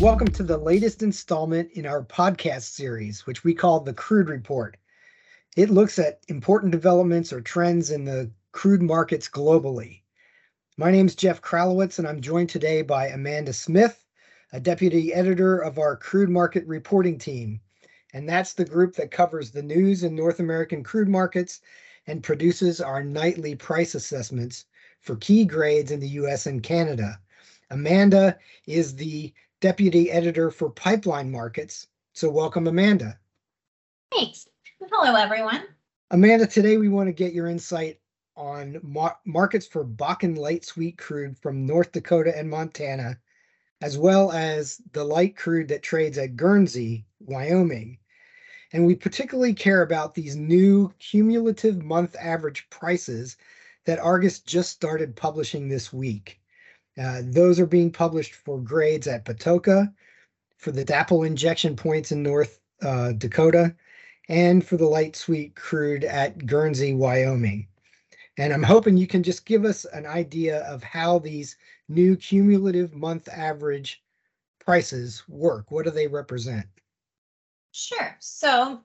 Welcome to the latest installment in our podcast series, which we call the Crude Report. It looks at important developments or trends in the crude markets globally. My name is Jeff Kralowitz, and I'm joined today by Amanda Smith, a deputy editor of our crude market reporting team. And that's the group that covers the news in North American crude markets and produces our nightly price assessments for key grades in the US and Canada. Amanda is the deputy editor for pipeline markets. So, welcome, Amanda. Thanks. Hello, everyone. Amanda, today we want to get your insight on mar- markets for Bakken light sweet crude from North Dakota and Montana, as well as the light crude that trades at Guernsey, Wyoming. And we particularly care about these new cumulative month average prices that Argus just started publishing this week. Uh, those are being published for grades at Patoka, for the DAPL injection points in North uh, Dakota, and for the light sweet crude at Guernsey, Wyoming. And I'm hoping you can just give us an idea of how these new cumulative month average prices work. What do they represent? Sure. So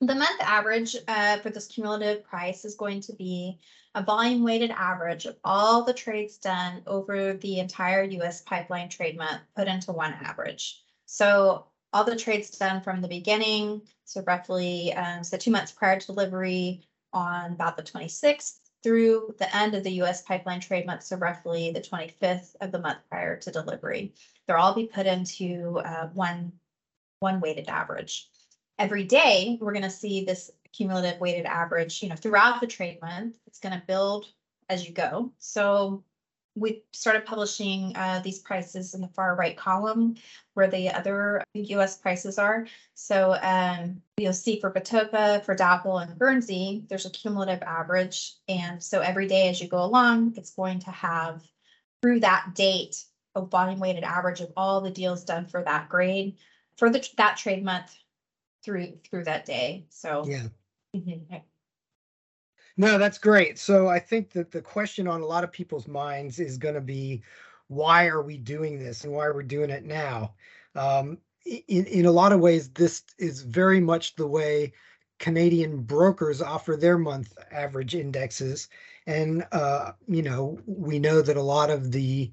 the month average uh, for this cumulative price is going to be a volume weighted average of all the trades done over the entire US pipeline trade month put into one average. So all the trades done from the beginning, so roughly um, so two months prior to delivery on about the 26th through the end of the US pipeline trade month, so roughly the 25th of the month prior to delivery. They'll all be put into uh, one, one weighted average. Every day, we're going to see this cumulative weighted average, you know, throughout the trade month. It's going to build as you go. So we started publishing uh, these prices in the far right column where the other US prices are. So um, you'll see for Patoka, for DAPL, and Guernsey, there's a cumulative average. And so every day as you go along, it's going to have through that date a volume weighted average of all the deals done for that grade for the that trade month through through that day. So Yeah. mhm, No, that's great. So I think that the question on a lot of people's minds is going to be, why are we doing this and why are we doing it now? Um, in in a lot of ways, this is very much the way Canadian brokers offer their month average indexes, and uh, you know we know that a lot of the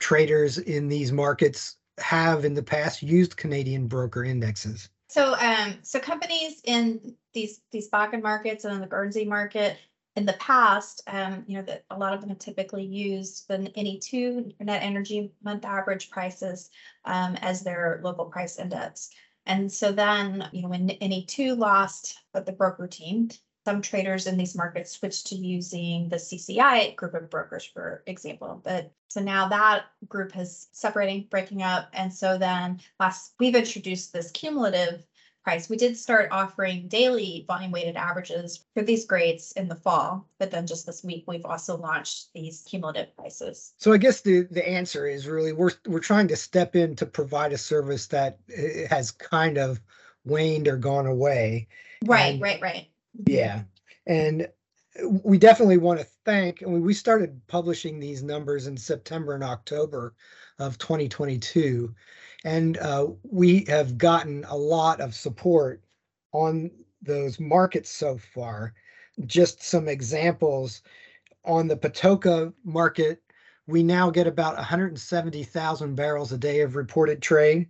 traders in these markets have in the past used Canadian broker indexes. So, um, so companies in these, these Bakken markets and in the Guernsey market, in the past, um, you know, that a lot of them have typically used the NE two net energy month average prices um, as their local price index. And so then, you know, when NE two lost but the broker team, some traders in these markets switched to using the CCI group of brokers, for example. But so now that group is separating, breaking up. And so then last, we've introduced this cumulative price. We did start offering daily volume weighted averages for these grades in the fall, but then just this week, we've also launched these cumulative prices. So I guess the the answer is really we're we're trying to step in to provide a service that uh, has kind of waned or gone away. Right, And- right, right. Yeah, and we definitely want to thank. Mean, we started publishing these numbers in September and October of 2022, and uh, we have gotten a lot of support on those markets so far. Just some examples on the Patoka market, we now get about 170,000 barrels a day of reported trade.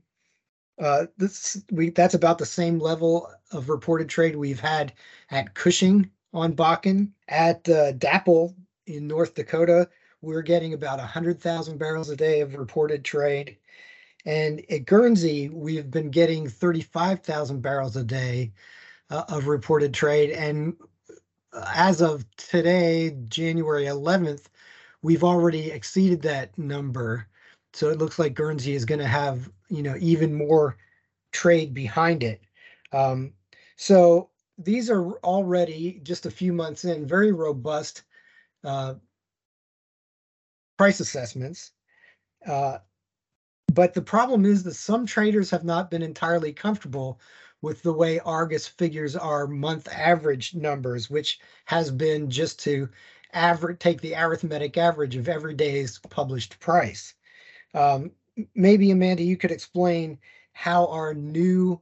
Uh, this we that's about the same level of reported trade we've had at Cushing on Bakken. At uh, DAPL in North Dakota, we're getting about 100,000 barrels a day of reported trade. And at Guernsey, we've been getting 35,000 barrels a day uh, of reported trade. And uh, as of today, January 11th, we've already exceeded that number. So it looks like Guernsey is going to have, you know, even more trade behind it. Um, so these are already just a few months in, very robust uh, price assessments. Uh, but the problem is that some traders have not been entirely comfortable with the way Argus figures our month average numbers, which has been just to average take the arithmetic average of every day's published price. Um, maybe Amanda, you could explain how our new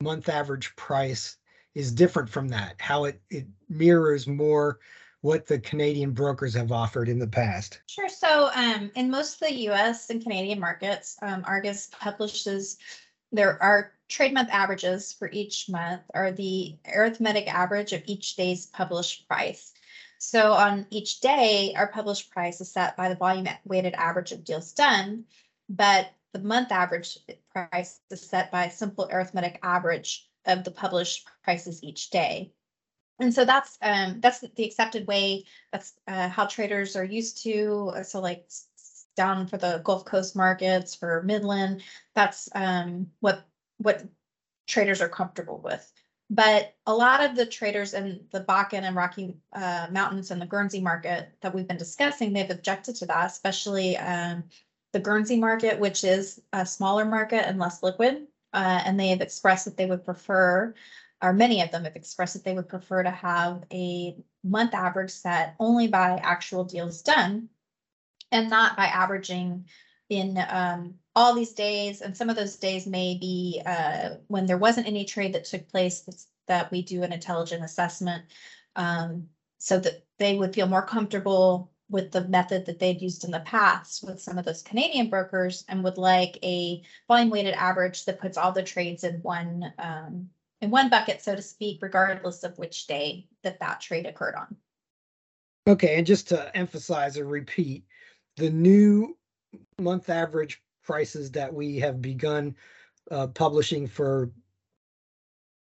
month average price is different from that, how it, it mirrors more what the Canadian brokers have offered in the past. Sure. So um, in most of the US and Canadian markets, um, Argus publishes there are trade month averages for each month are the arithmetic average of each day's published price. So on each day, our published price is set by the volume weighted average of deals done, but the month average price is set by a simple arithmetic average of the published prices each day. And so that's um, that's the accepted way. That's uh, how traders are used to. So like down for the Gulf Coast markets for Midland, that's um, what what traders are comfortable with. But a lot of the traders in the Bakken and Rocky uh, Mountains and the Guernsey market that we've been discussing, they've objected to that, especially um, the Guernsey market, which is a smaller market and less liquid. Uh, and they have expressed that they would prefer, or many of them have expressed that they would prefer to have a month average set only by actual deals done and not by averaging in um, all these days. And some of those days may be uh, when there wasn't any trade that took place that we do an intelligent assessment um, so that they would feel more comfortable with the method that they'd used in the past with some of those Canadian brokers and would like a volume weighted average that puts all the trades in one um, in one bucket, so to speak, regardless of which day that that trade occurred on. Okay, and just to emphasize or repeat, the new month average prices that we have begun uh, publishing for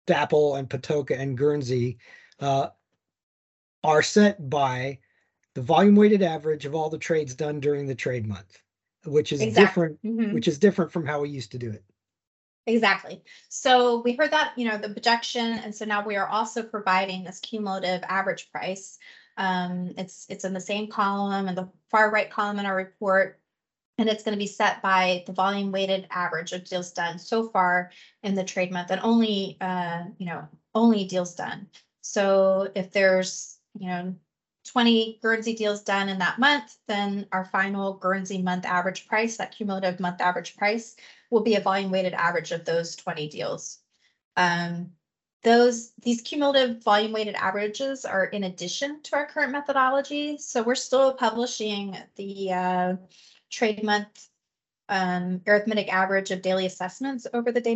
DAPL and Patoka and Guernsey uh, are set by the volume weighted average of all the trades done during the trade month, which is Exactly. different, Mhm. which is different from how we used to do it. Exactly. So we heard that, you know, the projection, and so now we are also providing this cumulative average price. Um, it's, it's in the same column and the far right column in our report. And it's gonna be set by the volume weighted average of deals done so far in the trade month and only, uh, you know, only deals done. So if there's, you know, twenty Guernsey deals done in that month, then our final Guernsey month average price, that cumulative month average price will be a volume weighted average of those twenty deals. Um, those, these cumulative volume weighted averages are in addition to our current methodology. So we're still publishing the uh, trade month um, arithmetic average of daily assessments over the day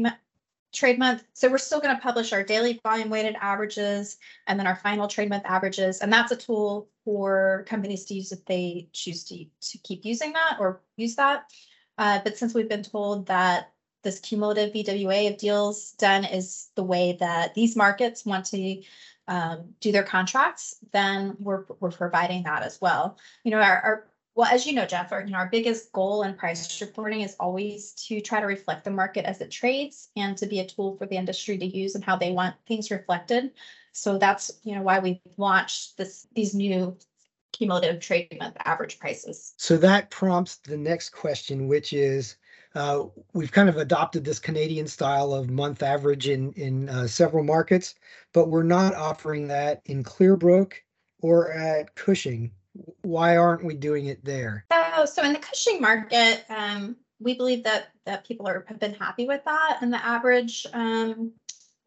trade month. So we're still going to publish our daily volume weighted averages and then our final trade month averages. And that's a tool for companies to use if they choose to, to keep using that or use that. Uh, but since we've been told that this cumulative VWA of deals done is the way that these markets want to um, do their contracts, then we're, we're providing that as well. You know, our, our, well, as you know, Jeff, our, you know, our biggest goal in price reporting is always to try to reflect the market as it trades and to be a tool for the industry to use and how they want things reflected. So that's, you know, why we launched this, these new cumulative trade month average prices. So that prompts the next question, which is, uh, we've kind of adopted this Canadian style of month average in, in uh, several markets, but we're not offering that in Clearbrook or at Cushing. Why aren't we doing it there? So, so in the Cushing market, um, we believe that, that people are, have been happy with that and the average, um,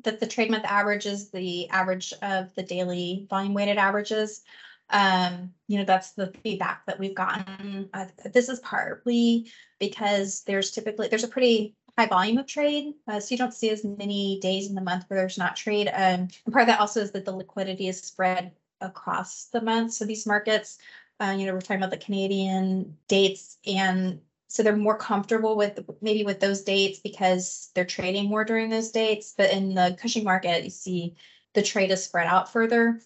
that the trade month average is the average of the daily volume weighted averages. Um, you know, that's the feedback that we've gotten. Uh, this is partly because there's typically, there's a pretty high volume of trade. Uh, so you don't see as many days in the month where there's not trade. Um, and part of that also is that the liquidity is spread across the month. So these markets, uh, you know, we're talking about the Canadian dates and so they're more comfortable with maybe with those dates because they're trading more during those dates. But in the Cushing market, you see the trade is spread out further.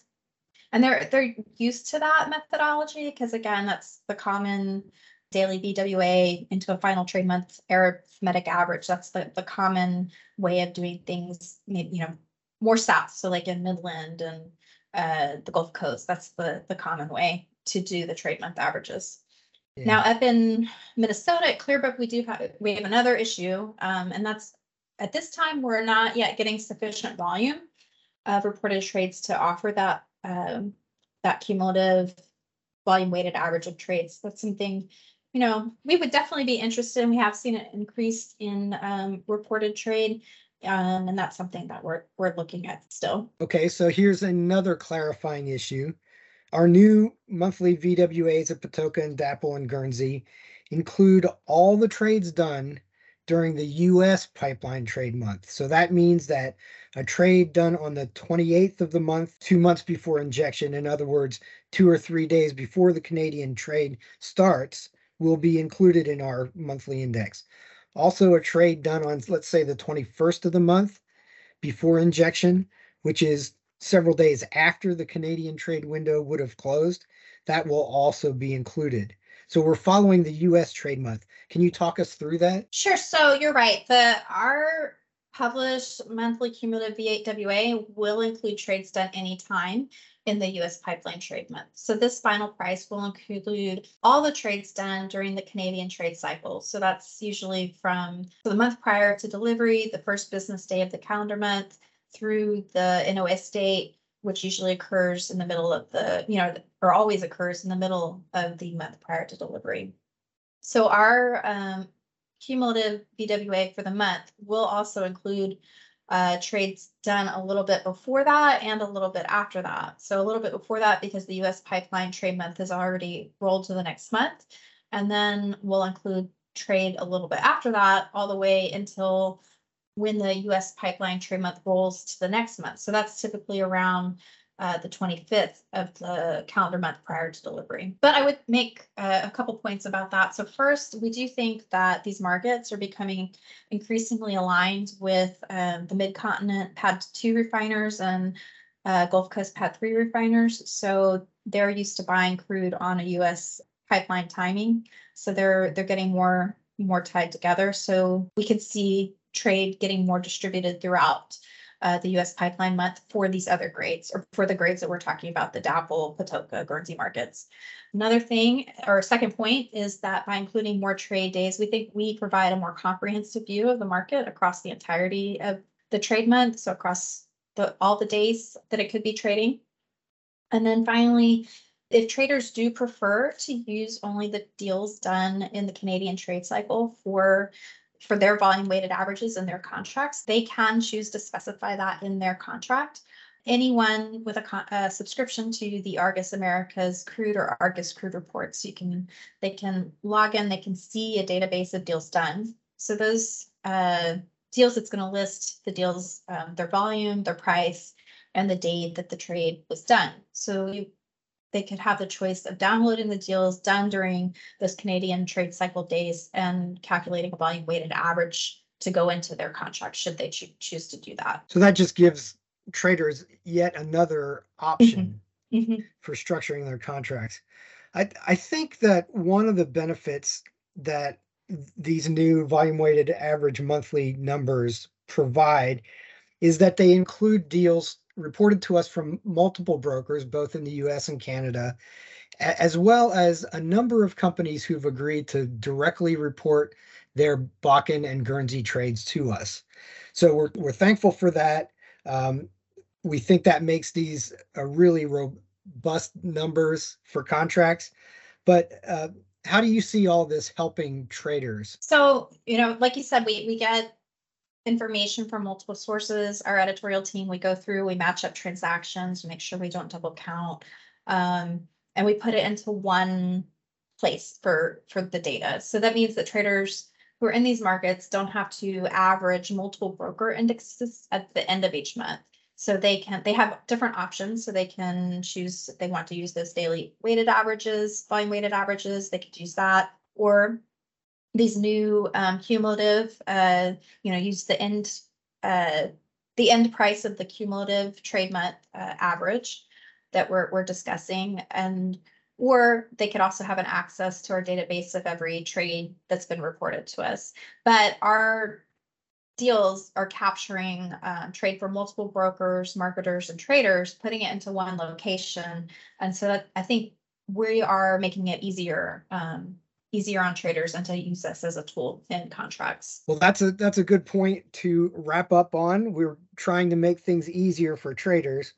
And they're they're used to that methodology because again, that's the common daily VWA into a final trade month arithmetic average. That's the, the common way of doing things, maybe, you know, more south. So like in Midland and uh, the Gulf Coast, that's the, the common way to do the trade month averages. Now up in Minnesota at Clearbrook, we do have, we have another issue, um, and that's at this time, we're not yet getting sufficient volume of reported trades to offer that, um, that cumulative volume weighted average of trades. That's something, you know, we would definitely be interested and we have seen it increase in um reported trade. Um, and that's something that we're, we're looking at still. Okay, so here's another clarifying issue. Our new monthly VWAs at Patoka and DAPL and Guernsey include all the trades done during the US pipeline trade month. So that means that a trade done on the 28th of the month, two months before injection, in other words, two or three days before the Canadian trade starts, will be included in our monthly index. Also, a trade done on, let's say, the 21st of the month before injection, which is several days after the Canadian trade window would have closed, that will also be included. So we're following the US trade month. Can you talk us through that? Sure. So you're right. The our published monthly cumulative VWA will include trades done anytime in the US pipeline trade month. So this final price will include all the trades done during the Canadian trade cycle. So that's usually from the month prior to delivery, the first business day of the calendar month, through the NOS date, which usually occurs in the middle of the, you know, or always occurs in the middle of the month prior to delivery. So our um, cumulative VWA for the month will also include uh, trades done a little bit before that and a little bit after that. So a little bit before that because the US pipeline trade month has already rolled to the next month. And then we'll include trade a little bit after that, all the way until when the US pipeline trade month rolls to the next month. So that's typically around uh, the 25th of the calendar month prior to delivery. But I would make uh, a couple points about that. So first, we do think that these markets are becoming increasingly aligned with um, the Mid-Continent PADD 2 refiners and uh, Gulf Coast PADD 3 refiners. So they're used to buying crude on a U.S. pipeline timing. So they're they're getting more more tied together. So we could see trade getting more distributed throughout uh, the US pipeline month for these other grades or for the grades that we're talking about, the DAPL, Patoka, Guernsey markets. Another thing or second point is that by including more trade days, we think we provide a more comprehensive view of the market across the entirety of the trade month. So across the all the days that it could be trading. And then finally, if traders do prefer to use only the deals done in the Canadian trade cycle for for their volume weighted averages in their contracts, they can choose to specify that in their contract. Anyone with a, a, subscription to the Argus Americas crude or Argus crude reports, you can they can log in, they can see a database of deals done. So those uh, deals, it's going to list the deals, um, their volume, their price, and the date that the trade was done. So you they could have the choice of downloading the deals done during those Canadian trade cycle days and calculating a volume weighted average to go into their contract should they cho- choose to do that. So that just gives traders yet another option Mhm. for structuring their contracts. I, I think that one of the benefits that these new volume weighted average monthly numbers provide is that they include deals reported to us from multiple brokers, both in the US and Canada, as well as a number of companies who've agreed to directly report their Bakken and Guernsey trades to us. So we're, we're thankful for that. Um, we think that makes these really robust numbers for contracts. But uh, how do you see all this helping traders? So, you know, like you said, we, we get information from multiple sources. Our editorial team, we go through, we match up transactions, make sure we don't double count. Um, and we put it into one place for, for the data. So that means that traders who are in these markets don't have to average multiple broker indexes at the end of each month. So they can, they have different options. So they can choose, they want to use those daily weighted averages, volume weighted averages, they could use that. Or these new um, cumulative, uh, you know, use the end, uh, the end price of the cumulative trade month uh, average that we're, we're discussing and or they could also have an access to our database of every trade that's been reported to us. But our deals are capturing uh, trade for multiple brokers, marketers, and traders, putting it into one location. And so that, I think we are making it easier um, easier on traders and to use this as a tool in contracts. Well, that's a that's a good point to wrap up on. We're trying to make things easier for traders.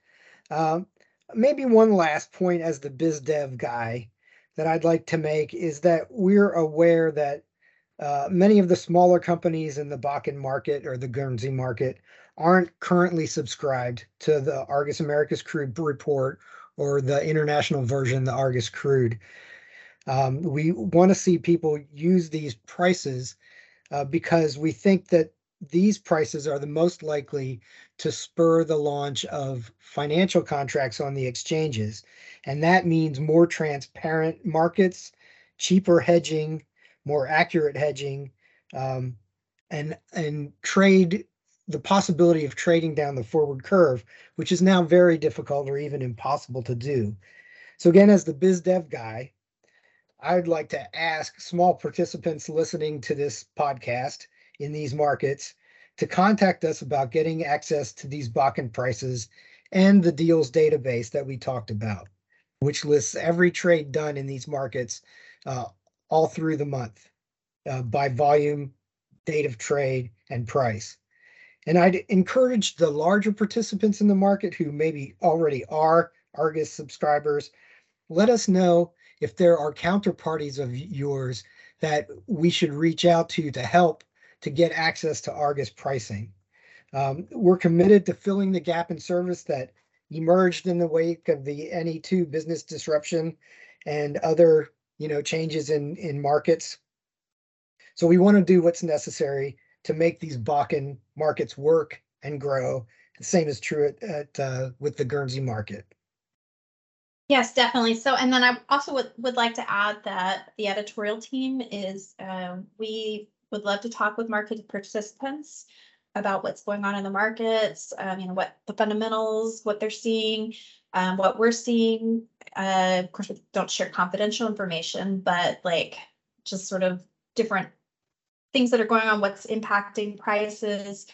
Um, maybe one last point as the biz dev guy. that I'd like to make is that we're aware that uh, many of the smaller companies in the Bakken market or the Guernsey market aren't currently subscribed to the Argus Americas Crude report or the international version, the Argus Crude. Um, we want to see people use these prices uh, because we think that these prices are the most likely to spur the launch of financial contracts on the exchanges. And that means more transparent markets, cheaper hedging, more accurate hedging, um, and and trade the possibility of trading down the forward curve, which is now very difficult or even impossible to do. So again, as the biz dev guy, I'd like to ask small participants listening to this podcast in these markets to contact us about getting access to these Bakken prices and the deals database that we talked about, which lists every trade done in these markets uh, all through the month uh, by volume, date of trade, and price. And I'd encourage the larger participants in the market who maybe already are Argus subscribers, let us know if there are counterparties of yours that we should reach out to to help to get access to Argus pricing. Um, we're committed to filling the gap in service that emerged in the wake of the NE2 business disruption and other, you know, changes in in markets. So we want to do what's necessary to make these Bakken markets work and grow. The same is true at, at uh, with the Guernsey market. Yes, definitely. So, and then I also would, would like to add that the editorial team is, uh, we would love to talk with market participants about what's going on in the markets, um, you know, what the fundamentals, what they're seeing, um, what we're seeing. Uh, of course, we don't share confidential information, but like just sort of different things that are going on, what's impacting prices,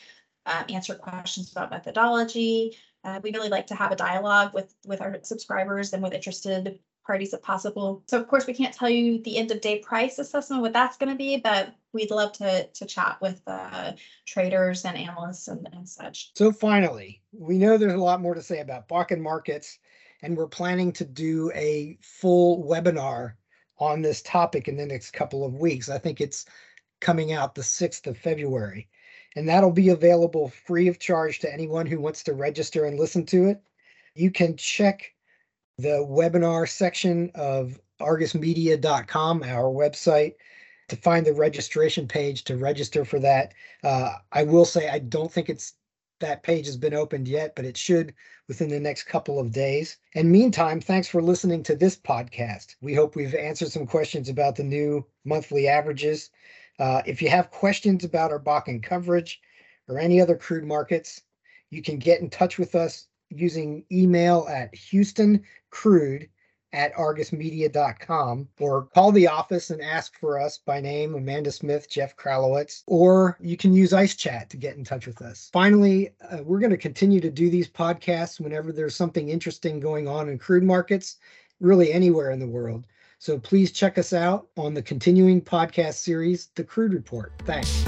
uh, answer questions about methodology. Uh, we really like to have a dialogue with with our subscribers and with interested parties if possible. So of course, we can't tell you the end of day price assessment, what that's going to be, but we'd love to to chat with uh, traders and analysts and, and such. So finally, we know there's a lot more to say about Bakken markets, and we're planning to do a full webinar on this topic in the next couple of weeks. I think it's coming out the 6th of February. And that'll be available free of charge to anyone who wants to register and listen to it. You can check the webinar section of argusmedia.com, our website, to find the registration page to register for that. Uh, I will say I don't think it's that page has been opened yet, but it should within the next couple of days. And meantime, thanks for listening to this podcast. We hope we've answered some questions about the new monthly averages uh, if you have questions about our Bakken coverage or any other crude markets, you can get in touch with us using email at houstoncrude at argusmedia.com or call the office and ask for us by name, Amanda Smith, Jeff Kralowitz, or you can use Ice Chat to get in touch with us. Finally, uh, we're going to continue to do these podcasts whenever there's something interesting going on in crude markets, really anywhere in the world. So please check us out on the continuing podcast series, The Crude Report. Thanks.